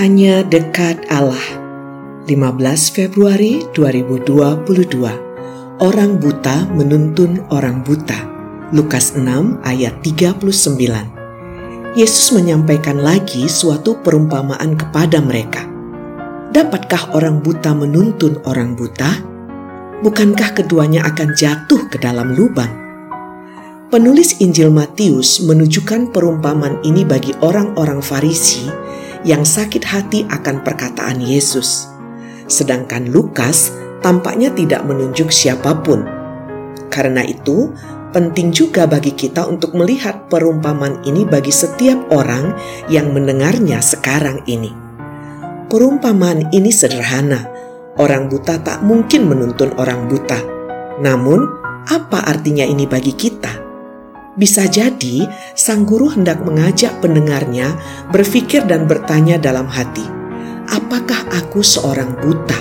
Hanya dekat Allah. 15 Februari 2022. Orang buta menuntun orang buta. Lukas 6 ayat 39. Yesus menyampaikan lagi suatu perumpamaan kepada mereka. Dapatkah orang buta menuntun orang buta? Bukankah keduanya akan jatuh ke dalam lubang? Penulis Injil Matius menunjukkan perumpamaan ini bagi orang-orang Farisi yang sakit hati akan perkataan Yesus. Sedangkan Lukas tampaknya tidak menunjuk siapa pun. Karena itu, penting juga bagi kita untuk melihat perumpamaan ini bagi setiap orang yang mendengarnya sekarang ini. Perumpamaan ini sederhana. Orang buta tak mungkin menuntun orang buta. Namun, apa artinya ini bagi kita? Bisa jadi sang guru hendak mengajak pendengarnya berpikir dan bertanya dalam hati, "Apakah aku seorang buta?"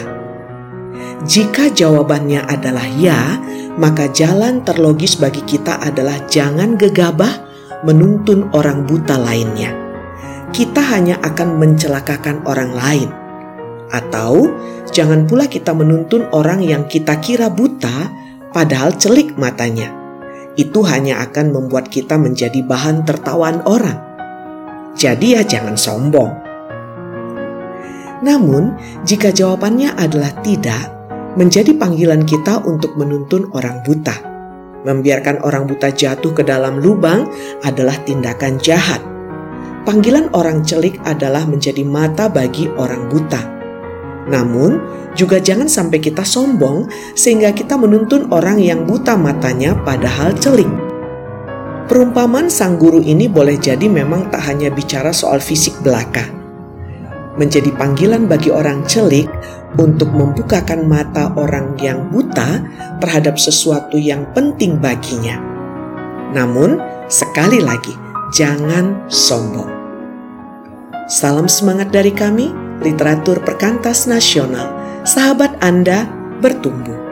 Jika jawabannya adalah ya, maka jalan terlogis bagi kita adalah jangan gegabah menuntun orang buta lainnya. Kita hanya akan mencelakakan orang lain, atau jangan pula kita menuntun orang yang kita kira buta, padahal celik matanya itu hanya akan membuat kita menjadi bahan tertawaan orang. Jadi ya jangan sombong. Namun, jika jawabannya adalah tidak, menjadi panggilan kita untuk menuntun orang buta. Membiarkan orang buta jatuh ke dalam lubang adalah tindakan jahat. Panggilan orang celik adalah menjadi mata bagi orang buta namun, juga jangan sampai kita sombong sehingga kita menuntun orang yang buta matanya padahal celing. Perumpamaan sang guru ini boleh jadi memang tak hanya bicara soal fisik belaka. Menjadi panggilan bagi orang celik untuk membukakan mata orang yang buta terhadap sesuatu yang penting baginya. Namun, sekali lagi, jangan sombong. Salam semangat dari kami literatur perkantas nasional, sahabat Anda bertumbuh.